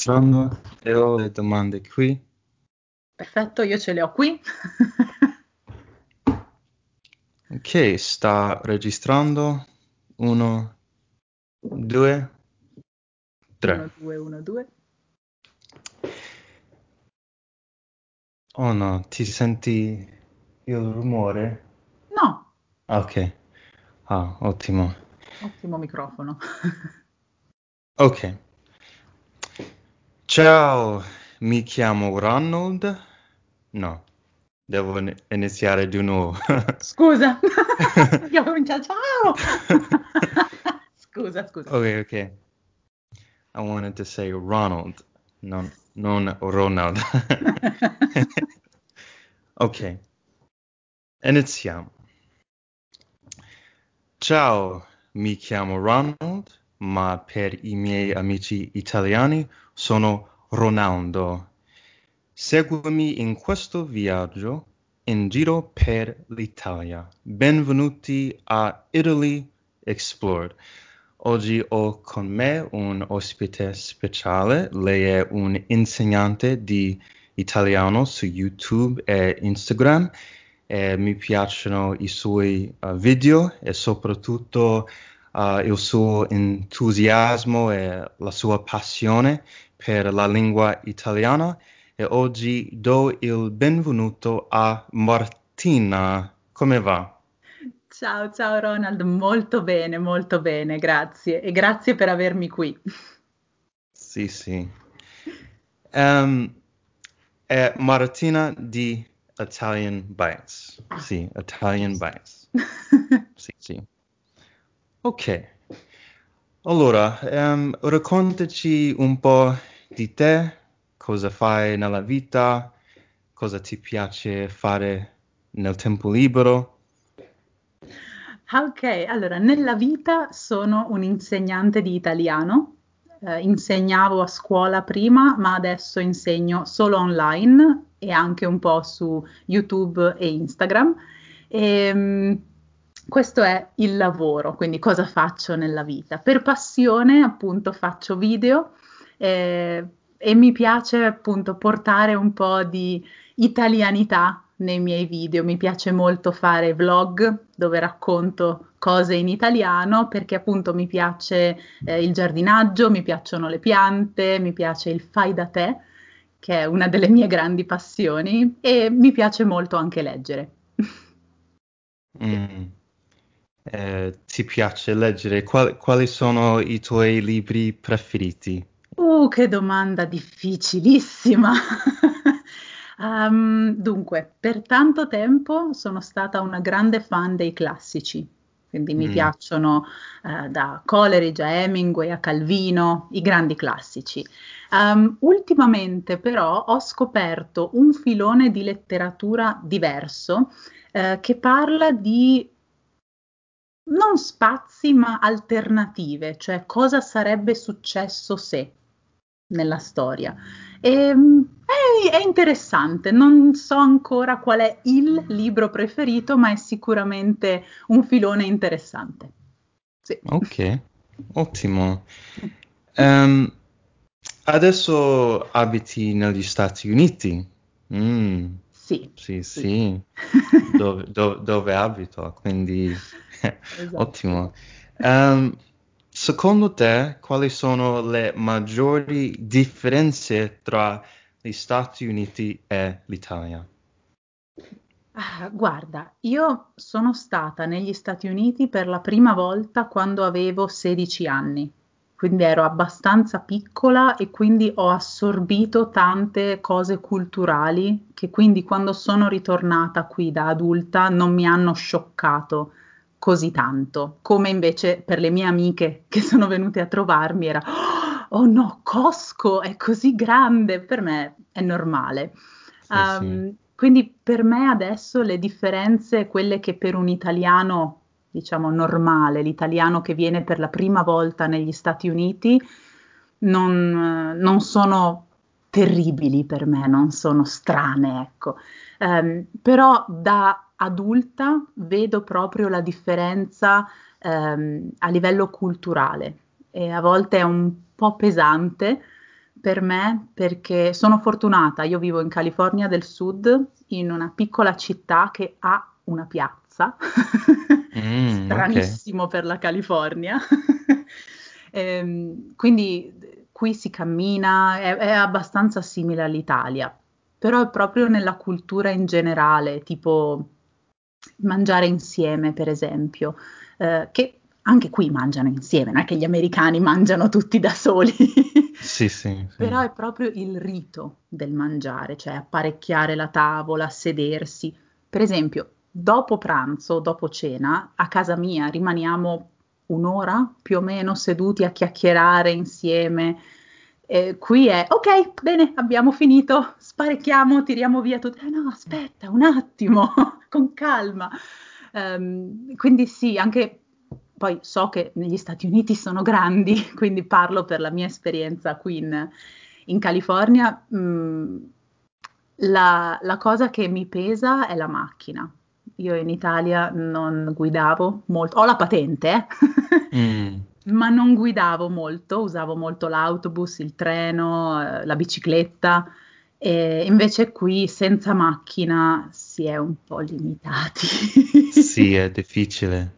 registrando e ho le domande qui. Perfetto, io ce le ho qui. ok, sta registrando. Uno, due, tre. Uno, due, uno, due. Oh no, ti senti il rumore? No. Ok. Ah, ottimo. Ottimo microfono. ok. Ciao, mi chiamo Ronald. No, devo iniziare di nuovo. scusa, io cominciato. Ciao. scusa, scusa. Ok, ok. I wanted to say Ronald, non, non Ronald. ok. Iniziamo. Ciao, mi chiamo Ronald, ma per i miei amici italiani sono Ronaldo. Seguimi in questo viaggio in giro per l'Italia. Benvenuti a Italy Explored. Oggi ho con me un ospite speciale. Lei è un insegnante di italiano su YouTube e Instagram. E mi piacciono i suoi uh, video e soprattutto uh, il suo entusiasmo e la sua passione per la lingua italiana. E oggi do il benvenuto a Martina. Come va? Ciao, ciao Ronald, molto bene, molto bene, grazie. E grazie per avermi qui. Sì, sì. Um, è Martina di Italian Bites. Sì, Italian Bites. sì, sì. Ok. Allora, um, raccontaci un po' di te, cosa fai nella vita, cosa ti piace fare nel tempo libero. Ok, allora nella vita sono un insegnante di italiano, eh, insegnavo a scuola prima, ma adesso insegno solo online e anche un po' su YouTube e Instagram. E, ehm, questo è il lavoro, quindi cosa faccio nella vita. Per passione, appunto, faccio video eh, e mi piace appunto portare un po' di italianità nei miei video. Mi piace molto fare vlog dove racconto cose in italiano perché appunto mi piace eh, il giardinaggio, mi piacciono le piante, mi piace il fai da te, che è una delle mie grandi passioni, e mi piace molto anche leggere. Mm. Eh, ti piace leggere? Quali, quali sono i tuoi libri preferiti? Uh, che domanda difficilissima! Um, dunque, per tanto tempo sono stata una grande fan dei classici, quindi mi Mm. piacciono eh, da Coleridge a Hemingway a Calvino, i grandi classici. Um, ultimamente però ho scoperto un filone di letteratura diverso eh, che parla di non spazi ma alternative, cioè cosa sarebbe successo se nella storia. E, mm, è, è interessante, non so ancora qual è il libro preferito, ma è sicuramente un filone interessante. Sì. Ok, ottimo. Ehm, adesso abiti negli Stati Uniti? Mm, Sì, sì, sì. sì, dove, do- dove abito, quindi Esatto. ottimo. Ehm, secondo te, quali sono le maggiori differenze tra gli Stati Uniti e l'Italia? Ah, guarda, io sono stata negli Stati Uniti per la prima volta quando avevo 16 anni, quindi ero abbastanza piccola e quindi ho assorbito tante cose culturali che quindi quando sono ritornata qui da adulta non mi hanno scioccato così tanto, come invece per le mie amiche che sono venute a trovarmi era oh no, Costco è così grande, per me è normale. Sì, sì. Um, quindi per me adesso le differenze, quelle che per un italiano, diciamo normale, l'italiano che viene per la prima volta negli Stati Uniti, non, non sono terribili per me, non sono strane, ecco. Um, però da adulta vedo proprio la differenza um, a livello culturale e a volte è un po' pesante per me perché sono fortunata, io vivo in California del Sud, in una piccola città che ha una piazza, mm, stranissimo okay. per la California. ehm, quindi qui si cammina, è, è abbastanza simile all'Italia, però è proprio nella cultura in generale, tipo mangiare insieme, per esempio, eh, che anche qui mangiano insieme, non è che gli americani mangiano tutti da soli. sì, sì, sì. Però è proprio il rito del mangiare, cioè apparecchiare la tavola, sedersi. Per esempio, dopo pranzo, dopo cena, a casa mia rimaniamo un'ora più o meno seduti a chiacchierare insieme. Eh, qui è ok, bene, abbiamo finito, sparecchiamo, tiriamo via tutto. Eh no, aspetta un attimo, con calma. Um, quindi sì, anche poi so che negli Stati Uniti sono grandi, quindi parlo per la mia esperienza qui in, in California. Mh, mm, la, la, cosa che mi pesa è la macchina. Io in Italia non guidavo molto, ho la patente, eh? mm. ma non guidavo molto, usavo molto l'autobus, il treno, eh, la bicicletta. E invece qui senza macchina si è un po' limitati. sì, è difficile.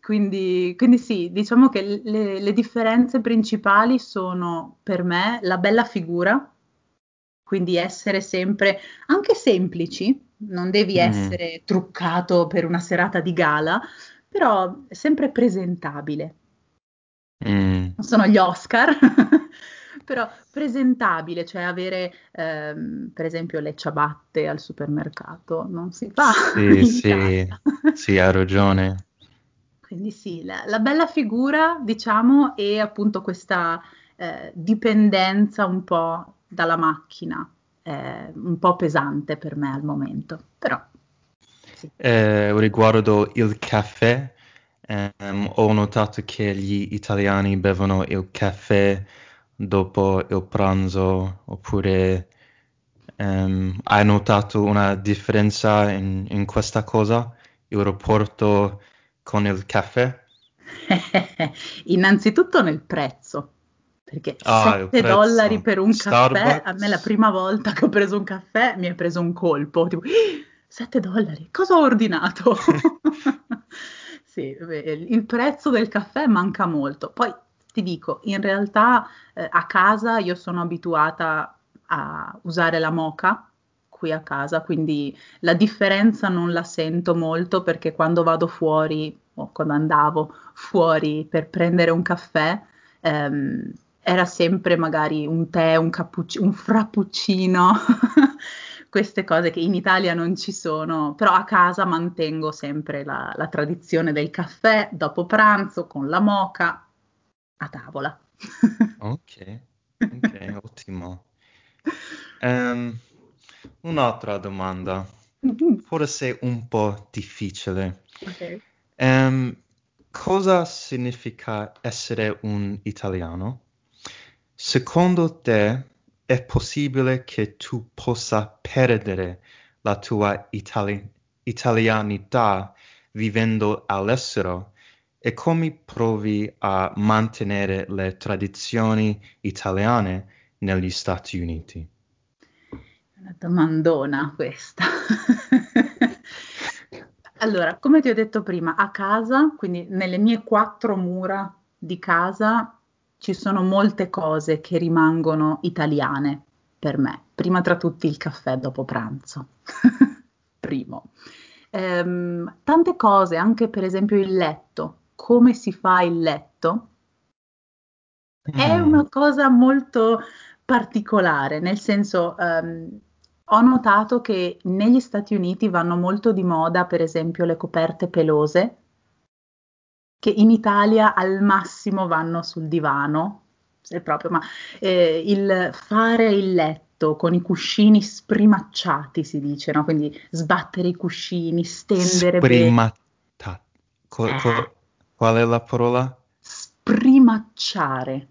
Quindi, quindi sì, diciamo che le, le differenze principali sono per me la bella figura, quindi essere sempre anche semplici, non devi mm. essere truccato per una serata di gala, però sempre presentabile. Mm. Non sono gli Oscar, però presentabile, cioè avere ehm, per esempio le ciabatte al supermercato, non si fa. Sì, sì, sì, ha ragione. Quindi sì, la, la bella figura, diciamo, e appunto questa eh, dipendenza un po' dalla macchina, eh, un po' pesante per me al momento, però. Sì. Eh, riguardo il caffè, ehm, ho notato che gli italiani bevono il caffè dopo il pranzo oppure ehm, hai notato una differenza in, in questa cosa? Il rapporto con il caffè? Innanzitutto nel prezzo, perché ah, 7 dollari per un Starbucks. caffè, a me la prima volta che ho preso un caffè mi è preso un colpo, tipo 7 dollari, cosa ho ordinato? sì, il prezzo del caffè manca molto. Poi ti dico, in realtà eh, a casa io sono abituata a usare la moca qui a casa, quindi la differenza non la sento molto perché quando vado fuori o quando andavo fuori per prendere un caffè ehm, era sempre magari un tè, un, cappucc- un frappuccino, queste cose che in Italia non ci sono, però a casa mantengo sempre la, la tradizione del caffè dopo pranzo con la moca a tavola. ok, ok, ottimo. Um, Un'altra domanda, mm-hmm. forse un po' difficile. Okay. Um, cosa significa essere un italiano? Secondo te è possibile che tu possa perdere la tua itali- italianità vivendo all'estero? E come provi a mantenere le tradizioni italiane negli Stati Uniti? Una domandona questa. allora, come ti ho detto prima, a casa, quindi nelle mie quattro mura di casa, ci sono molte cose che rimangono italiane per me. Prima tra tutti il caffè dopo pranzo. Primo. Ehm, tante cose, anche per esempio il letto. Come si fa il letto? Mm. È una cosa molto particolare, nel senso um, ho notato che negli Stati Uniti vanno molto di moda, per esempio, le coperte pelose, che in Italia al massimo vanno sul divano, se proprio, ma eh, il fare il letto con i cuscini sprimacciati, si dice, no? Quindi sbattere i cuscini, stendere bene. Co- co- qual è la parola? Sprimacciare.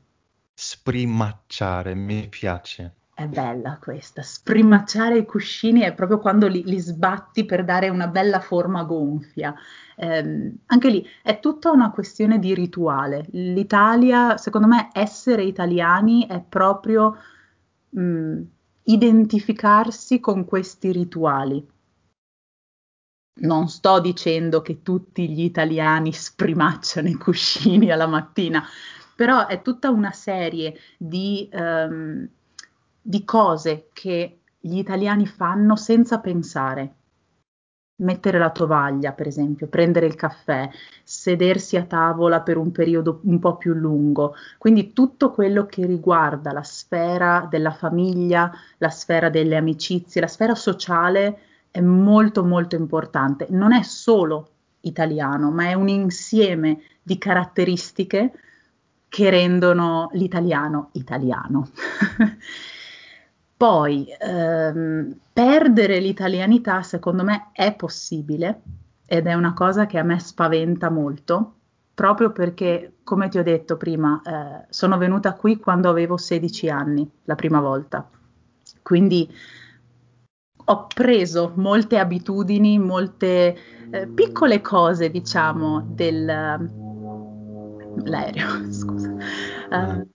Sprimacciare, mi piace. È bella questa, sprimacciare i cuscini è proprio quando li, li sbatti per dare una bella forma gonfia. Eh, anche lì è tutta una questione di rituale. L'Italia, secondo me, essere italiani è proprio mh, identificarsi con questi rituali. Non sto dicendo che tutti gli italiani sprimacciano i cuscini alla mattina, però è tutta una serie di, um, di cose che gli italiani fanno senza pensare mettere la tovaglia, per esempio, prendere il caffè, sedersi a tavola per un periodo un po' più lungo. Quindi tutto quello che riguarda la sfera della famiglia, la sfera delle amicizie, la sfera sociale è molto molto importante. Non è solo italiano, ma è un insieme di caratteristiche che rendono l'italiano italiano. Poi ehm, perdere l'italianità secondo me è possibile ed è una cosa che a me spaventa molto, proprio perché, come ti ho detto prima, eh, sono venuta qui quando avevo 16 anni la prima volta. Quindi ho preso molte abitudini, molte eh, piccole cose, diciamo, del... L'aereo, scusa. Uh,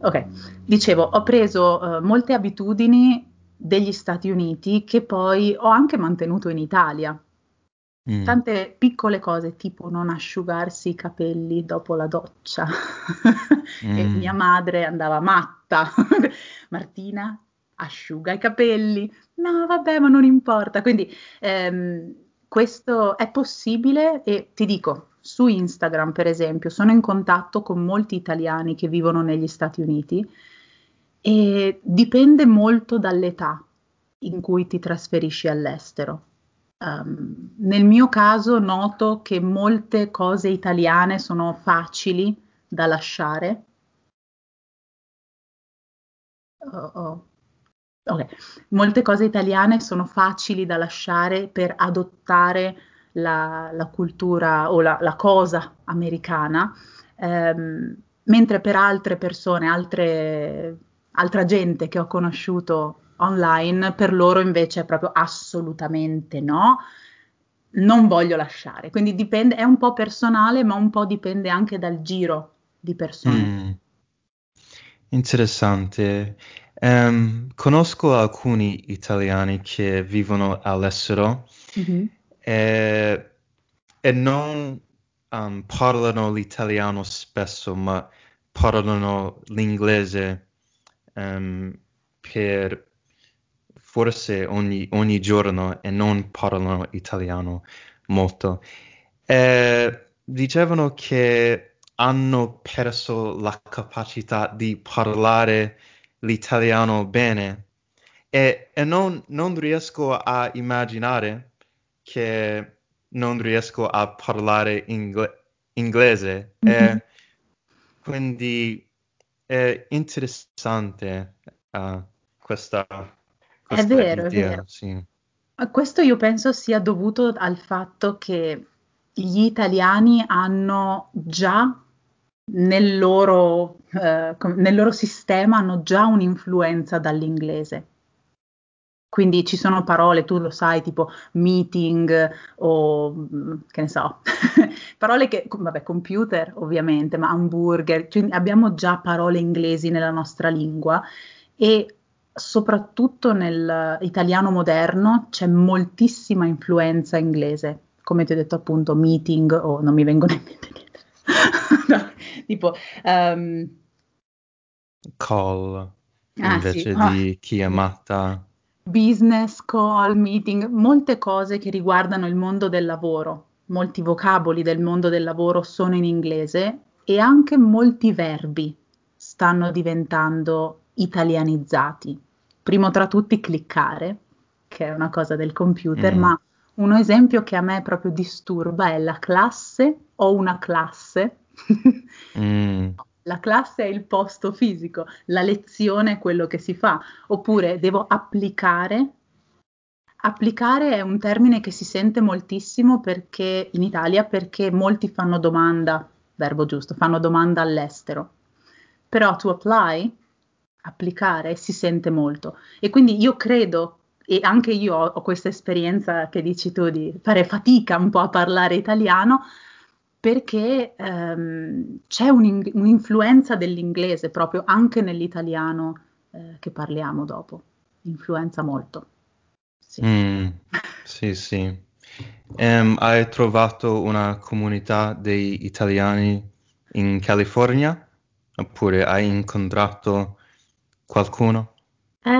Ok, dicevo, ho preso uh, molte abitudini degli Stati Uniti che poi ho anche mantenuto in Italia. Mm. Tante piccole cose, tipo non asciugarsi i capelli dopo la doccia. mm. mia madre andava matta. Martina, asciuga i capelli. No, vabbè, ma non importa. Quindi ehm, questo è possibile e ti dico, su Instagram, per esempio, sono in contatto con molti italiani che vivono negli Stati Uniti e dipende molto dall'età in cui ti trasferisci all'estero. Um, nel mio caso noto che molte cose italiane sono facili da lasciare. Oh, oh. Okay. Molte cose italiane sono facili da lasciare per adottare la, la cultura o la, la cosa americana, ehm, mentre per altre persone, altre, altra gente che ho conosciuto online, per loro invece è proprio assolutamente no, non voglio lasciare. Quindi dipende, è un po' personale, ma un po' dipende anche dal giro di persone. Mm. Interessante. Um, conosco alcuni italiani che vivono all'estero mm-hmm e, e non um, parlano l'italiano spesso, ma parlano l'inglese um, per forse ogni, ogni, giorno e non parlano italiano molto. E dicevano che hanno perso la capacità di parlare l'italiano bene e, e non, non riesco a immaginare che non riesco a parlare ingle- inglese mm-hmm. e quindi è interessante uh, questa, questa, è vero, idea, è vero. Sì. Questo io penso sia dovuto al fatto che gli italiani hanno già nel loro, eh, nel loro sistema hanno già un'influenza dall'inglese. Quindi ci sono parole, tu lo sai, tipo meeting o mm, che ne so, parole che, vabbè, computer ovviamente, ma hamburger, cioè abbiamo già parole inglesi nella nostra lingua e soprattutto nell'italiano moderno c'è moltissima influenza inglese, come ti ho detto appunto, meeting o non mi vengono in mente. no, tipo um, call ah, invece sì. di oh. chiamata business, call, meeting, molte cose che riguardano il mondo del lavoro. Molti vocaboli del mondo del lavoro sono in inglese e anche molti verbi stanno diventando italianizzati. Primo tra tutti cliccare, che è una cosa del computer, mm. ma un esempio che a me proprio disturba è la classe o una classe. mm. La classe è il posto fisico, la lezione è quello che si fa, oppure devo applicare. Applicare è un termine che si sente moltissimo perché in Italia perché molti fanno domanda, verbo giusto, fanno domanda all'estero. Però to apply, applicare, si sente molto. E quindi io credo, e anche io ho, ho questa esperienza che dici tu di fare fatica un po' a parlare italiano, perché ehm, c'è un, un'influenza dell'inglese proprio anche nell'italiano eh, che parliamo dopo. Influenza molto. Sì, mm, sì. sì. Um, hai trovato una comunità dei italiani in California? Oppure hai incontrato qualcuno? Eh,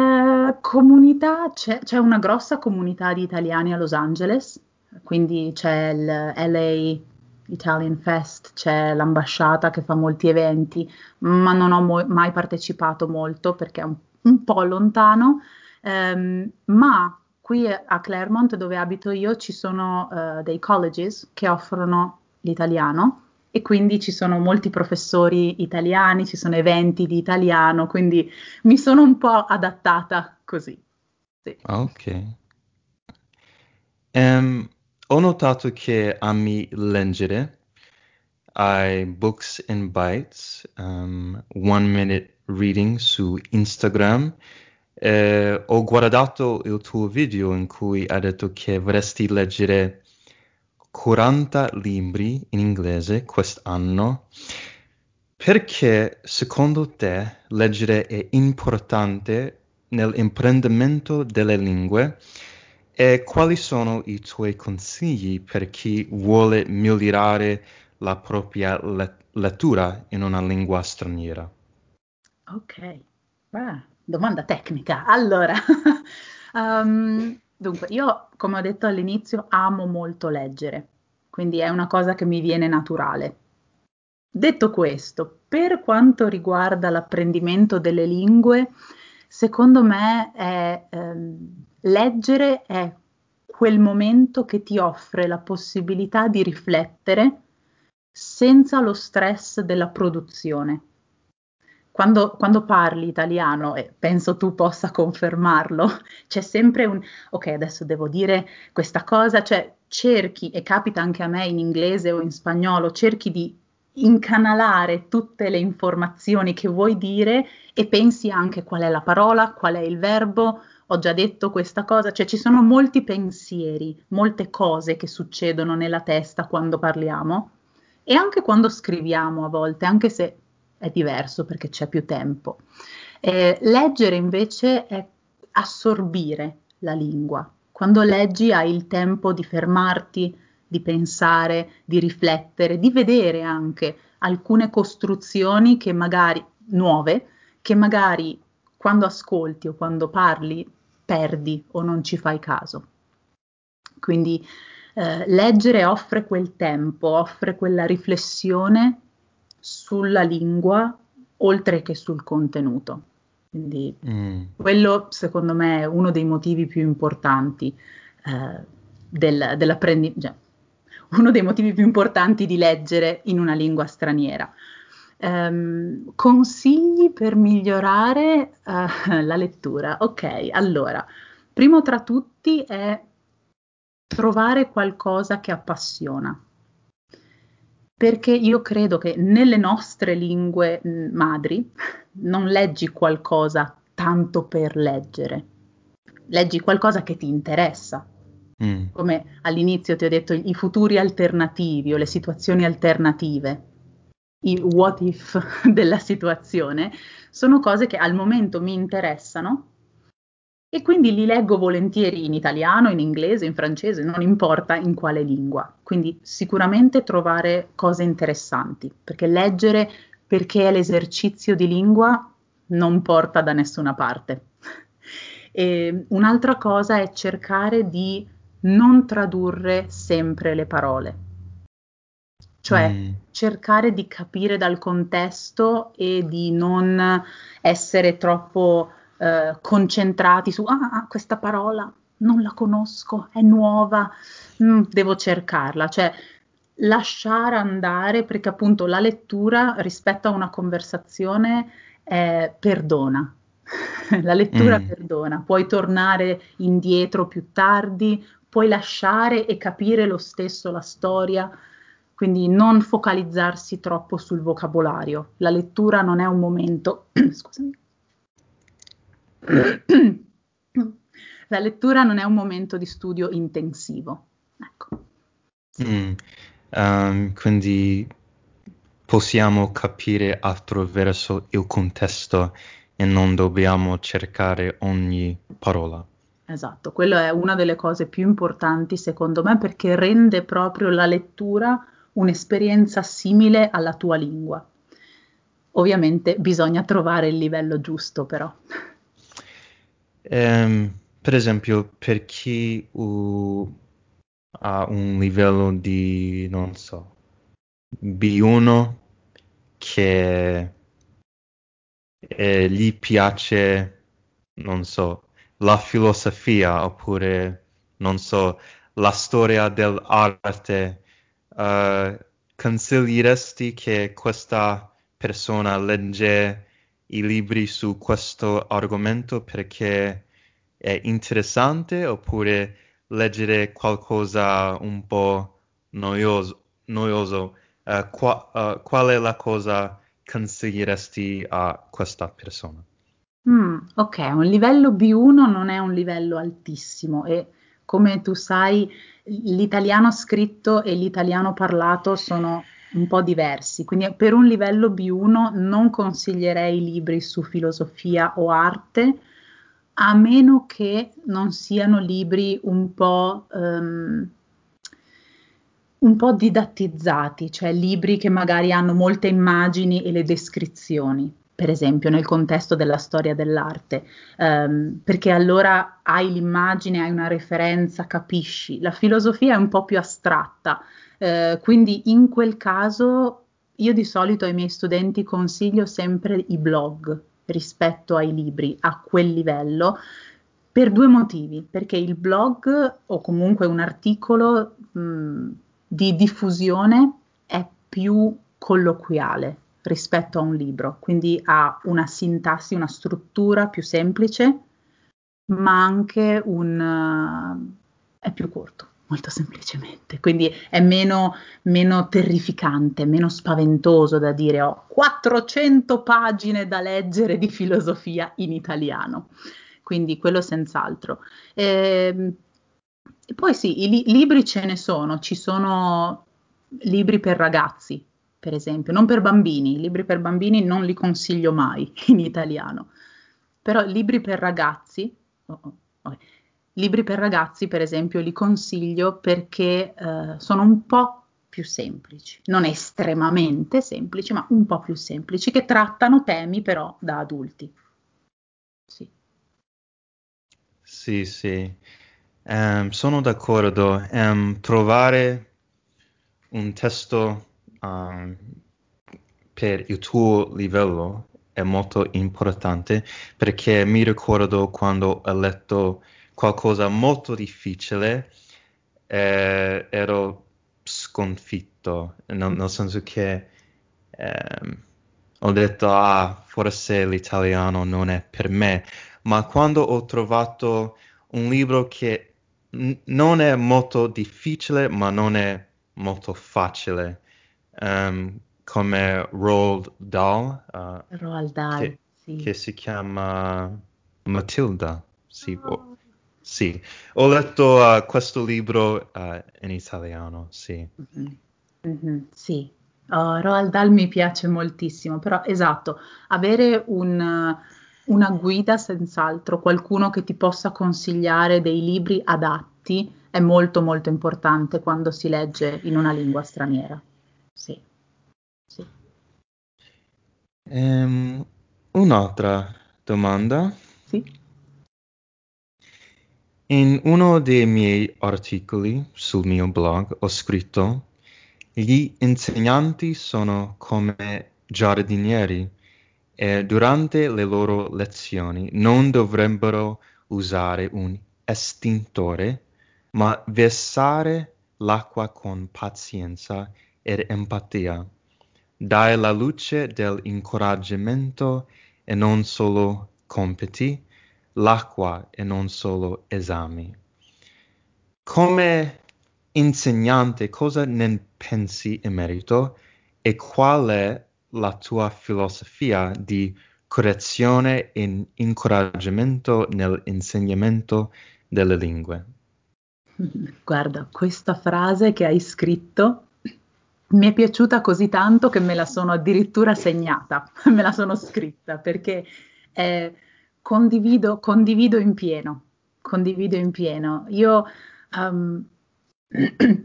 comunità, c'è, c'è una grossa comunità di italiani a Los Angeles, quindi c'è il LA Italian Fest, c'è l'ambasciata che fa molti eventi, ma non ho mo- mai partecipato molto perché è un, un po' lontano. Um, ma qui a Claremont, dove abito io, ci sono uh, dei colleges che offrono l'italiano e quindi ci sono molti professori italiani, ci sono eventi di italiano, quindi mi sono un po' adattata così. Sì. Ah, ok. Um, ho notato che ami leggere. Hai Books and Bites, um, One Minute Reading su Instagram. Eh, ho guardato il tuo video in cui hai detto che vorresti leggere 40 libri in inglese quest'anno. Perché secondo te leggere è importante nell'imprendimento delle lingue e quali sono i tuoi consigli per chi vuole migliorare la propria le- lettura in una lingua straniera? Ok, ah, domanda tecnica. Allora, um, Dunque, io, come ho detto all'inizio, amo molto leggere, quindi è una cosa che mi viene naturale. Detto questo, per quanto riguarda l'apprendimento delle lingue, secondo me è, ehm, leggere è quel momento che ti offre la possibilità di riflettere senza lo stress della produzione. Quando, quando, parli italiano, e penso tu possa confermarlo, c'è sempre un ok, adesso devo dire questa cosa, cioè cerchi, e capita anche a me in inglese o in spagnolo, cerchi di incanalare tutte le informazioni che vuoi dire e pensi anche qual è la parola, qual è il verbo, ho già detto questa cosa, cioè ci sono molti pensieri, molte cose che succedono nella testa quando parliamo e anche quando scriviamo a volte, anche se è diverso perché c'è più tempo. Eh, leggere invece è assorbire la lingua. Quando leggi hai il tempo di fermarti, di pensare, di riflettere, di vedere anche alcune costruzioni che magari nuove, che magari quando ascolti o quando parli perdi o non ci fai caso. Quindi eh, leggere offre quel tempo, offre quella riflessione sulla lingua oltre che sul contenuto. Quindi mm. quello secondo me è uno dei motivi più importanti eh, del, dell'apprendimento, cioè, uno dei motivi più importanti di leggere in una lingua straniera. Um, consigli per migliorare uh, la lettura. Ok, allora, primo tra tutti è trovare qualcosa che appassiona perché io credo che nelle nostre lingue mh, madri non leggi qualcosa tanto per leggere, leggi qualcosa che ti interessa. Mm. Come all'inizio ti ho detto, i futuri alternativi o le situazioni alternative, i what if della situazione, sono cose che al momento mi interessano e quindi li leggo volentieri in italiano, in inglese, in francese, non importa in quale lingua. Quindi sicuramente trovare cose interessanti, perché leggere perché è l'esercizio di lingua non porta da nessuna parte. E un'altra cosa è cercare di non tradurre sempre le parole, cioè mm. cercare di capire dal contesto e di non essere troppo eh, concentrati su ah, ah, questa parola non la conosco, è nuova, mm, devo cercarla, cioè lasciare andare perché appunto la lettura rispetto a una conversazione eh, perdona. la lettura mm. perdona, puoi tornare indietro più tardi, puoi lasciare e capire lo stesso la storia, quindi non focalizzarsi troppo sul vocabolario. La lettura non è un momento, scusami, la lettura non è un momento di studio intensivo. Ecco. Mm, um, quindi possiamo capire attraverso il contesto e non dobbiamo cercare ogni parola. Esatto, quella è una delle cose più importanti secondo me perché rende proprio la lettura un'esperienza simile alla tua lingua. Ovviamente bisogna trovare il livello giusto però. Um, per esempio, per chi uh, ha un livello di, non so, B1 che eh, gli piace, non so, la filosofia oppure, non so, la storia dell'arte, uh, consiglieresti che questa persona legge i libri su questo argomento perché è interessante oppure leggere qualcosa un po' noioso? noioso uh, qua, uh, qual è la cosa consiglieresti a questa persona? Mm, ok, un livello B1 non è un livello altissimo e come tu sai l'italiano scritto e l'italiano parlato sono un po' diversi, quindi per un livello B1 non consiglierei libri su filosofia o arte a meno che non siano libri un po', um, un po' didattizzati, cioè libri che magari hanno molte immagini e le descrizioni per esempio nel contesto della storia dell'arte, um, perché allora hai l'immagine, hai una referenza, capisci. La filosofia è un po' più astratta, uh, quindi in quel caso io di solito ai miei studenti consiglio sempre i blog rispetto ai libri a quel livello per due motivi, perché il blog o comunque un articolo mh, di diffusione è più colloquiale, rispetto a un libro, quindi ha una sintassi, una struttura più semplice, ma anche un... Uh, è più corto, molto semplicemente, quindi è meno, meno terrificante, meno spaventoso da dire ho 400 pagine da leggere di filosofia in italiano, quindi quello senz'altro. E, ehm, e poi sì, i li- libri ce ne sono, ci sono libri per ragazzi, per esempio, non per bambini, i libri per bambini non li consiglio mai in italiano, però libri per ragazzi, oh, oh, okay. libri per ragazzi per esempio li consiglio perché eh, sono un po' più semplici, non estremamente semplici, ma un po' più semplici, che trattano temi però da adulti. Sì, sì. sì. Um, sono d'accordo. Um, trovare un testo um, per il tuo livello è molto importante perché mi ricordo quando ho letto qualcosa molto difficile eh, ero sconfitto. Nel, nel senso che eh, ho detto ah forse l'italiano non è per me. Ma quando ho trovato un libro che n- non è molto difficile ma non è molto facile um, come Roald Dahl, uh, Roald Dahl che, sì. che, si chiama Matilda. Sì, oh. oh, sì. ho letto uh, questo libro uh, in italiano, sì. Mm-hmm. Mm-hmm, sì, oh, Roald Dahl mi piace moltissimo, però esatto, avere un, una guida senz'altro, qualcuno che ti possa consigliare dei libri adatti è molto molto importante quando si legge in una lingua straniera. Sì. sì. Um, un'altra domanda. Sì. In uno dei miei articoli sul mio blog ho scritto gli insegnanti sono come giardinieri e durante le loro lezioni non dovrebbero usare un estintore, ma versare l'acqua con pazienza ed empatia. Dai la luce dell'incoraggiamento e non solo compiti, l'acqua e non solo esami. Come insegnante, cosa ne pensi in merito e qual è la tua filosofia di correzione e incoraggiamento nell'insegnamento delle lingue? Guarda, questa frase che hai scritto mi è piaciuta così tanto che me la sono addirittura segnata, me la sono scritta perché eh, condivido, condivido in pieno, condivido in pieno. Io um,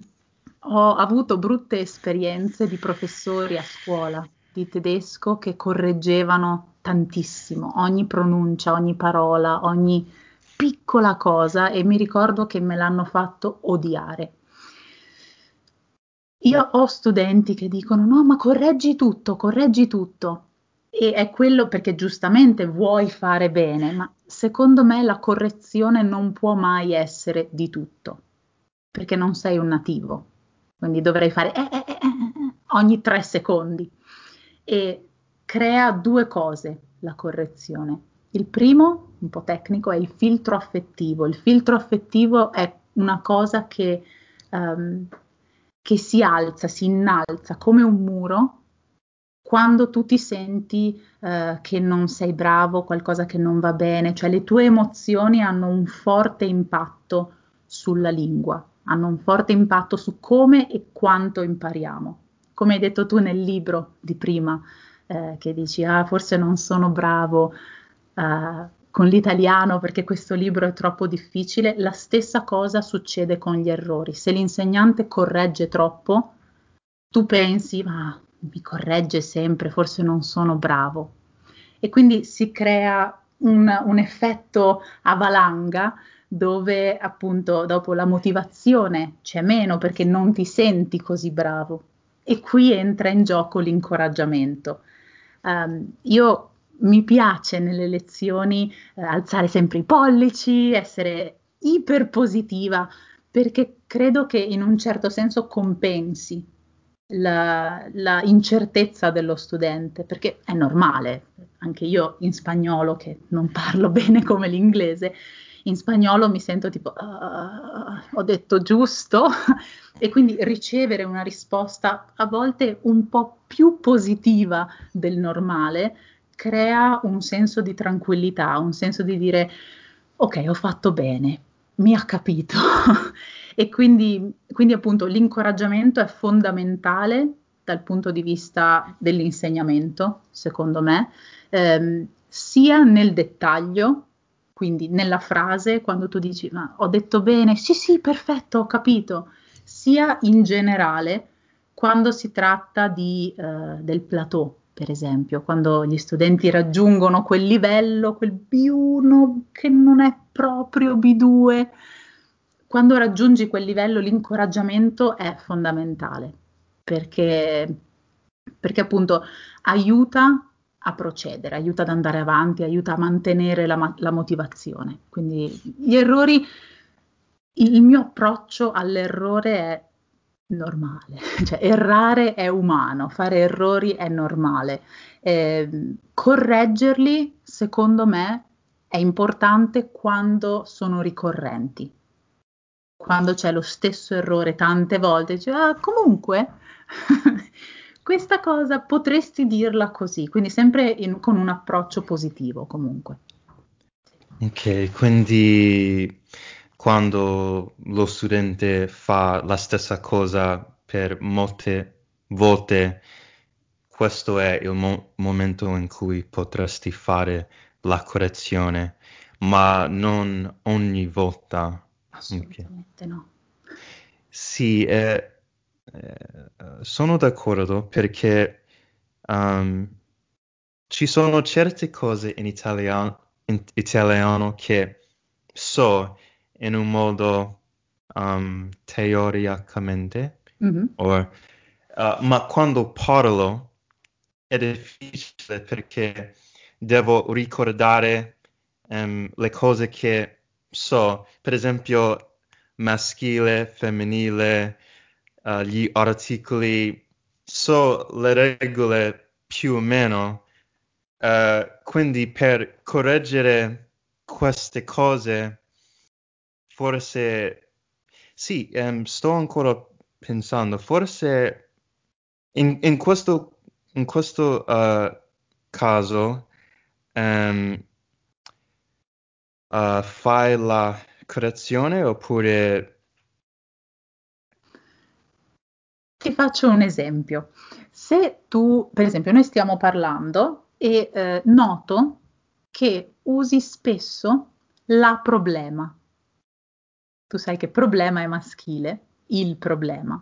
ho avuto brutte esperienze di professori a scuola di tedesco che correggevano tantissimo ogni pronuncia, ogni parola, ogni piccola cosa e mi ricordo che me l'hanno fatto odiare. Io ho studenti che dicono no, ma correggi tutto, correggi tutto. E è quello perché giustamente vuoi fare bene, ma secondo me la correzione non può mai essere di tutto, perché non sei un nativo. Quindi dovrei fare eh, eh, eh, eh ogni tre secondi. E crea due cose la correzione. Il primo, un po' tecnico, è il filtro affettivo. Il filtro affettivo è una cosa che, um, che si alza, si innalza come un muro quando tu ti senti uh, che non sei bravo, qualcosa che non va bene, cioè le tue emozioni hanno un forte impatto sulla lingua, hanno un forte impatto su come e quanto impariamo. Come hai detto tu nel libro di prima, eh, che dici, ah, forse non sono bravo uh, con l'italiano perché questo libro è troppo difficile, la stessa cosa succede con gli errori. Se l'insegnante corregge troppo, tu pensi, ma mi corregge sempre, forse non sono bravo. E quindi si crea un, un effetto a valanga dove appunto dopo la motivazione c'è meno perché non ti senti così bravo. E qui entra in gioco l'incoraggiamento. Um, io mi piace nelle lezioni eh, alzare sempre i pollici, essere iper positiva, perché credo che in un certo senso compensi la, la, incertezza dello studente, perché è normale, anche io in spagnolo, che non parlo bene come l'inglese, in spagnolo mi sento tipo, uh, ho detto giusto, e quindi ricevere una risposta a volte un po' più positiva del normale crea un senso di tranquillità, un senso di dire ok, ho fatto bene, mi ha capito. e quindi, quindi appunto l'incoraggiamento è fondamentale dal punto di vista dell'insegnamento, secondo me, ehm, sia nel dettaglio, quindi nella frase, quando tu dici ma ho detto bene, sì sì, perfetto, ho capito, sia in generale quando si tratta di, eh, del plateau, per esempio, quando gli studenti raggiungono quel livello, quel B1 che non è proprio B2, quando raggiungi quel livello l'incoraggiamento è fondamentale perché, perché appunto aiuta a procedere, aiuta ad andare avanti, aiuta a mantenere la, la motivazione. Quindi gli errori il mio approccio all'errore è normale, cioè errare è umano, fare errori è normale. Eh, correggerli, secondo me, è importante quando sono ricorrenti. Quando c'è lo stesso errore tante volte, dici, ah, comunque, questa cosa potresti dirla così, quindi sempre in, con un approccio positivo comunque. Ok, quindi quando lo studente fa la stessa cosa per molte volte, questo è il mo- momento in cui potresti fare la correzione, ma non ogni volta. Assolutamente okay. no. Sì, eh, eh, sono d'accordo perché um, ci sono certe cose in italiano, in italiano che so in un modo um, teoricamente, mm-hmm. or, uh, ma quando parlo è difficile perché devo ricordare um, le cose che so, per esempio maschile, femminile, uh, gli articoli, so le regole più o meno, uh, quindi per correggere queste cose forse sì, um, sto ancora pensando, forse in, in questo, in questo uh, caso um, uh, fai la correzione oppure... Ti faccio un esempio. Se tu, per esempio, noi stiamo parlando e eh, noto che usi spesso la problema. Tu sai che problema è maschile, il problema.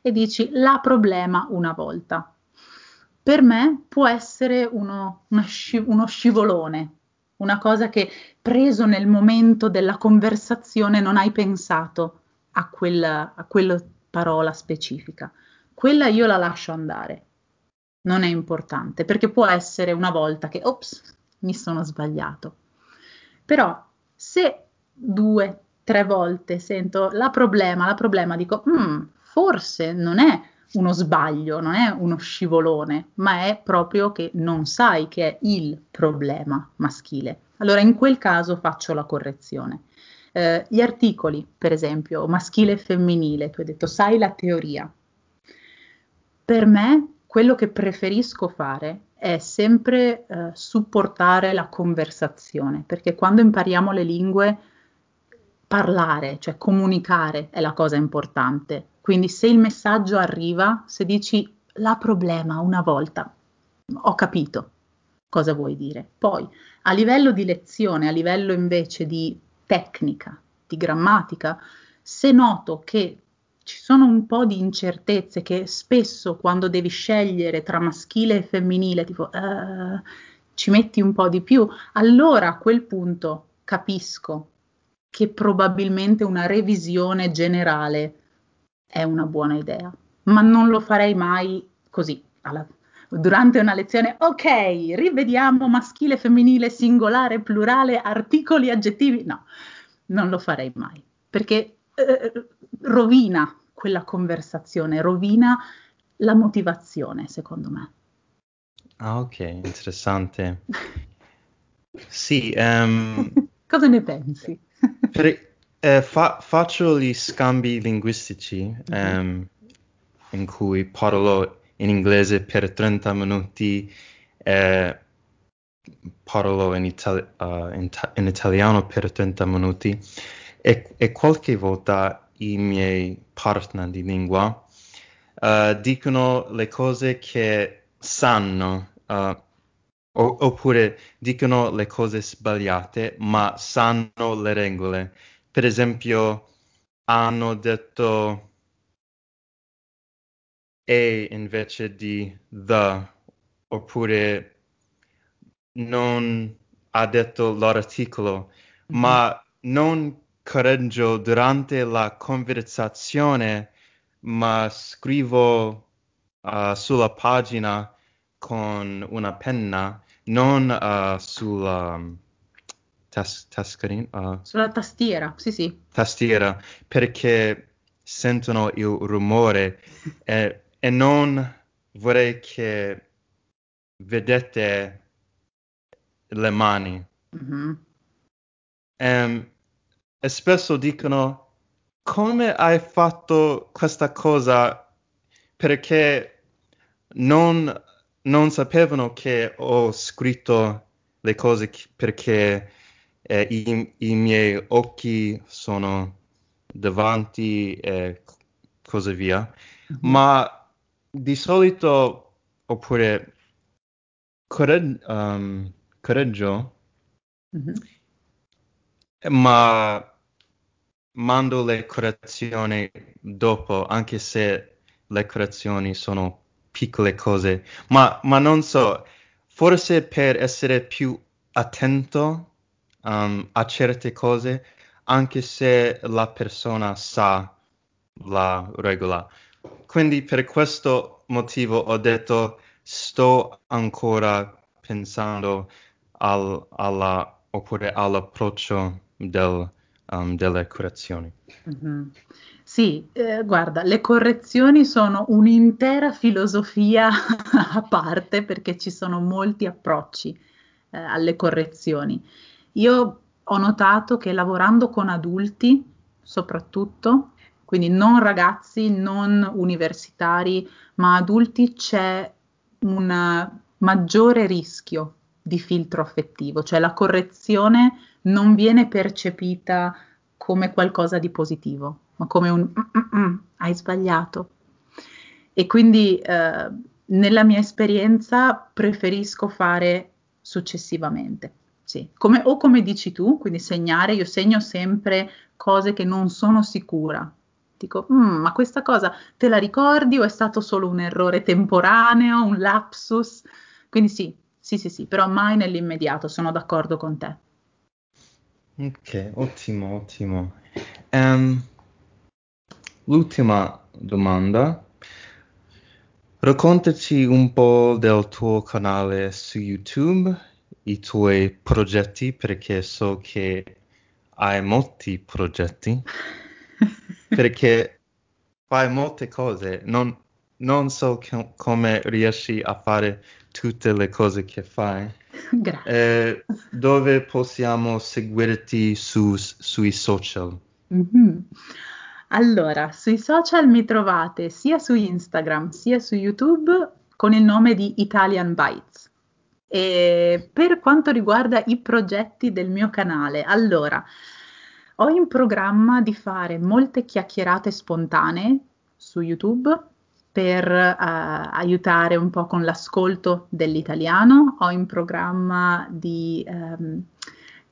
E dici la problema una volta. Per me può essere uno, sci- uno scivolone, una cosa che preso nel momento della conversazione non hai pensato a quella, a quella parola specifica. Quella io la lascio andare, non è importante, perché può essere una volta che, ops, mi sono sbagliato. Però se due, tre volte sento la problema, la problema, dico, mm, forse non è uno sbaglio, non è uno scivolone, ma è proprio che non sai che è il problema maschile. Allora in quel caso faccio la correzione. Eh, gli articoli, per esempio, maschile e femminile, tu hai detto sai la teoria. Per me quello che preferisco fare è sempre eh, supportare la conversazione, perché quando impariamo le lingue, parlare, cioè comunicare è la cosa importante. Quindi se il messaggio arriva, se dici la problema una volta, ho capito cosa vuoi dire. Poi a livello di lezione, a livello invece di tecnica, di grammatica, se noto che ci sono un po' di incertezze che spesso quando devi scegliere tra maschile e femminile, tipo uh, ci metti un po' di più, allora a quel punto capisco che probabilmente una revisione generale è una buona idea, ma non lo farei mai così, alla, durante una lezione, ok, rivediamo maschile, femminile, singolare, plurale, articoli, aggettivi, no, non lo farei mai, perché eh, rovina quella conversazione, rovina la motivazione, secondo me. Ah, ok, interessante. Sì, um, cosa ne pensi? Per, eh, fa, faccio gli scambi linguistici mm-hmm. um, in cui parlo in inglese per 30 minuti, eh, parlo in, itali- uh, in, ta- in, italiano per 30 minuti e, e qualche volta i miei partner di lingua uh, dicono le cose che sanno uh, o- oppure dicono le cose sbagliate ma sanno le regole. Per esempio, hanno detto e invece di the oppure non ha detto l'articolo, mm-hmm. ma non correggio durante la conversazione, ma scrivo uh, sulla pagina con una penna, non uh, sulla um, tas- uh, sulla tastiera, sì, sì. Tastiera, perché sentono il rumore e, e non vorrei che vedete le mani. Mm-hmm. Um, e spesso dicono come hai fatto questa cosa perché non, non sapevano che ho scritto le cose perché eh, i, i, miei occhi sono davanti e così via. Mm-hmm. Ma di solito, oppure correg- um, correggio, mm-hmm ma mando le correzioni dopo, anche se le correzioni sono piccole cose, ma, ma non so, forse per essere più attento um, a certe cose, anche se la persona sa la regola. Quindi per questo motivo ho detto sto ancora pensando al, alla, oppure all'approccio del, um, delle correzioni. Mm-hmm. Sì, eh, guarda, le correzioni sono un'intera filosofia a parte perché ci sono molti approcci eh, alle correzioni. Io ho notato che lavorando con adulti, soprattutto, quindi non ragazzi, non universitari, ma adulti, c'è un maggiore rischio di filtro affettivo, cioè la correzione non viene percepita come qualcosa di positivo, ma come un mm-mm, hai sbagliato. E quindi eh, nella mia esperienza preferisco fare successivamente. sì. Come, o come dici tu, quindi segnare, io segno sempre cose che non sono sicura. Dico, mm, ma questa cosa te la ricordi o è stato solo un errore temporaneo, un lapsus? Quindi sì, sì, sì, sì, però mai nell'immediato, sono d'accordo con te. Ok, ottimo, ottimo. Um, l'ultima domanda. Raccontaci un po' del tuo canale su YouTube, i tuoi progetti, perché so che hai molti progetti, perché fai molte cose. Non, non so com- come riesci a fare tutte le cose che fai. Grazie. Eh, dove possiamo seguirti su, sui social? Mm-hmm. Allora, sui social mi trovate sia su Instagram sia su YouTube con il nome di Italian Bytes. E per quanto riguarda i progetti del mio canale, allora, ho in programma di fare molte chiacchierate spontanee su YouTube per uh, aiutare un po' con l'ascolto dell'italiano. Ho in programma di um,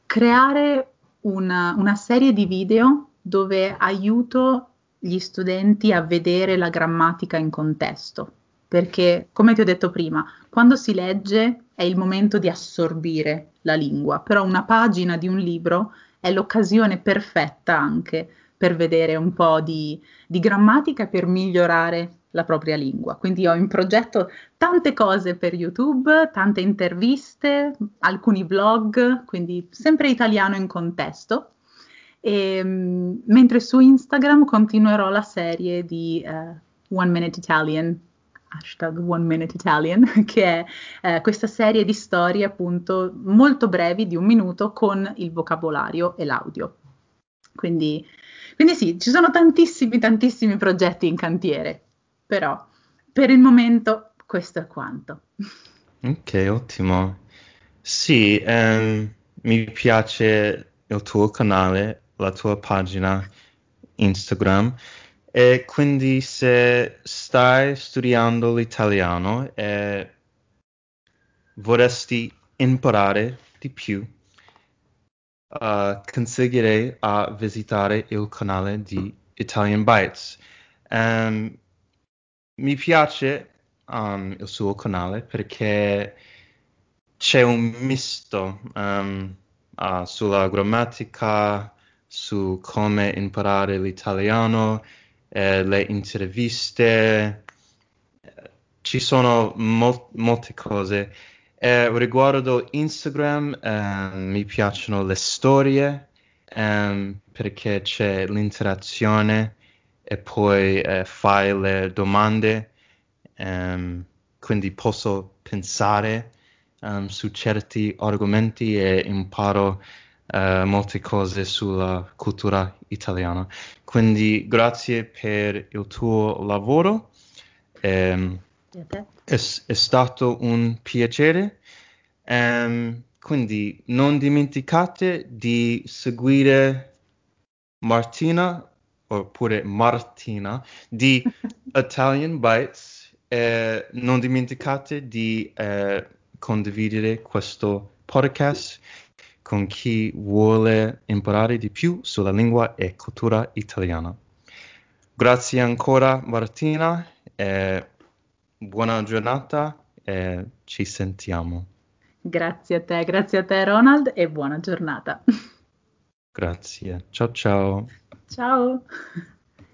creare una, una serie di video dove aiuto gli studenti a vedere la grammatica in contesto, perché come ti ho detto prima, quando si legge è il momento di assorbire la lingua, però una pagina di un libro è l'occasione perfetta anche per vedere un po' di, di grammatica per migliorare la propria lingua. Quindi ho in progetto tante cose per YouTube, tante interviste, alcuni blog, quindi sempre italiano in contesto. E, um, mentre su Instagram continuerò la serie di uh, One Minute Italian, hashtag One Minute Italian, che è eh, questa serie di storie appunto molto brevi di un minuto con il vocabolario e l'audio. Quindi, quindi sì, ci sono tantissimi, tantissimi progetti in cantiere, però per il momento questo è quanto. Ok, ottimo. Sì, ehm, mi piace il tuo canale, la tua pagina Instagram. E quindi se stai studiando l'italiano e vorresti imparare di più, uh, consiglierei a visitare il canale di Italian Bytes. Um, mi piace um, il suo canale perché c'è un misto um, uh, sulla grammatica, su come imparare l'italiano eh, le interviste, ci sono mol- molte cose. Eh, riguardo Instagram eh, mi piacciono le storie ehm, perché c'è l'interazione e poi eh, fai le domande, ehm, quindi posso pensare um, su certi argomenti e imparo uh, molte cose sulla cultura italiana. Quindi grazie per il tuo lavoro. Um, è, è, stato un piacere. Um, quindi non dimenticate di seguire Martina oppure Martina di Italian Bites e non dimenticate di eh, condividere questo podcast con chi vuole imparare di più sulla lingua e cultura italiana. Grazie ancora Martina, e buona giornata e ci sentiamo. Grazie a te, grazie a te Ronald e buona giornata. Grazie, ciao ciao. Ciao.